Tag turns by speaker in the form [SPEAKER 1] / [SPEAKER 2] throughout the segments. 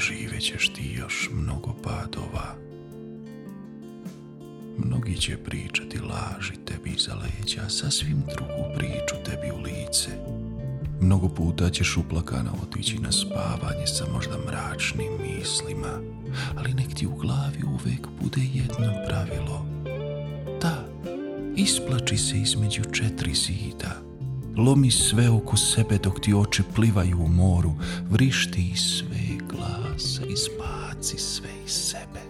[SPEAKER 1] doživjet ćeš ti još mnogo padova. Mnogi će pričati laži tebi iza leđa, sasvim drugu priču tebi u lice. Mnogo puta ćeš uplakana otići na spavanje sa možda mračnim mislima, ali nek ti u glavi uvek bude jedno pravilo. Da, isplači se između četiri zida. Lomi sve oko sebe dok ti oči plivaju u moru, vrišti sve glasa, izbaci sve iz sebe.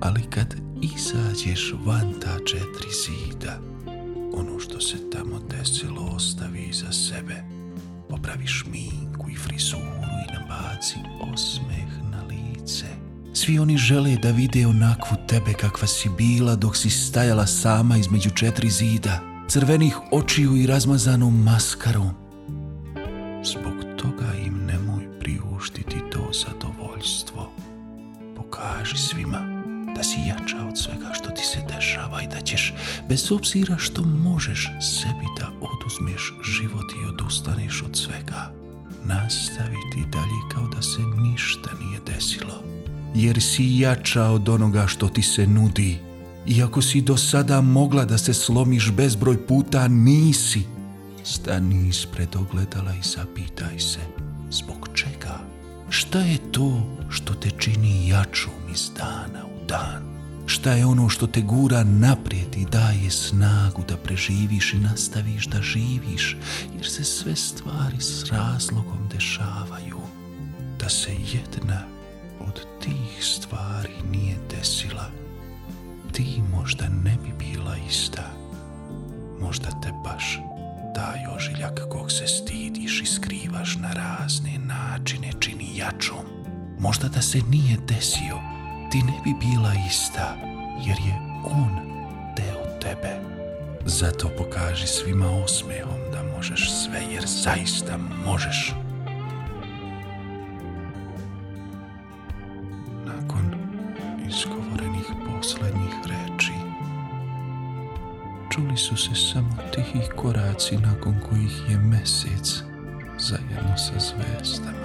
[SPEAKER 1] Ali kad izađeš van ta četiri zida, ono što se tamo desilo ostavi iza sebe. Popravi šminku i frizuru i nabaci osmeh na lice. Svi oni žele da vide onakvu tebe kakva si bila dok si stajala sama između četiri zida, crvenih očiju i razmazanom maskarom. Zbog toga im nemoj Pokaži svima da si jača od svega što ti se dešava i da ćeš, bez obzira što možeš, sebi da oduzmeš život i odustaneš od svega, nastaviti dalje kao da se ništa nije desilo. Jer si jača od onoga što ti se nudi. Iako si do sada mogla da se slomiš bezbroj puta, nisi. Stani ispred ogledala i zapitaj se, zbog čega? Šta je to što te čini jačom iz dana u dan? Šta je ono što te gura naprijed i daje snagu da preživiš i nastaviš da živiš, jer se sve stvari s razlogom dešavaju. Da se jedna od tih stvari nije desila, ti možda ne bi bila ista. Možda te baš taj ožiljak kog se stidiš i skrivaš na razne načine čini jačom. Možda da se nije desio, ti ne bi bila ista, jer je on deo tebe. Zato pokaži svima osmehom da možeš sve, jer zaista možeš. Nakon izgovorenih poslednjih reči, čuli su se samo tihi koraci nakon kojih je mesec zajedno sa zvezdama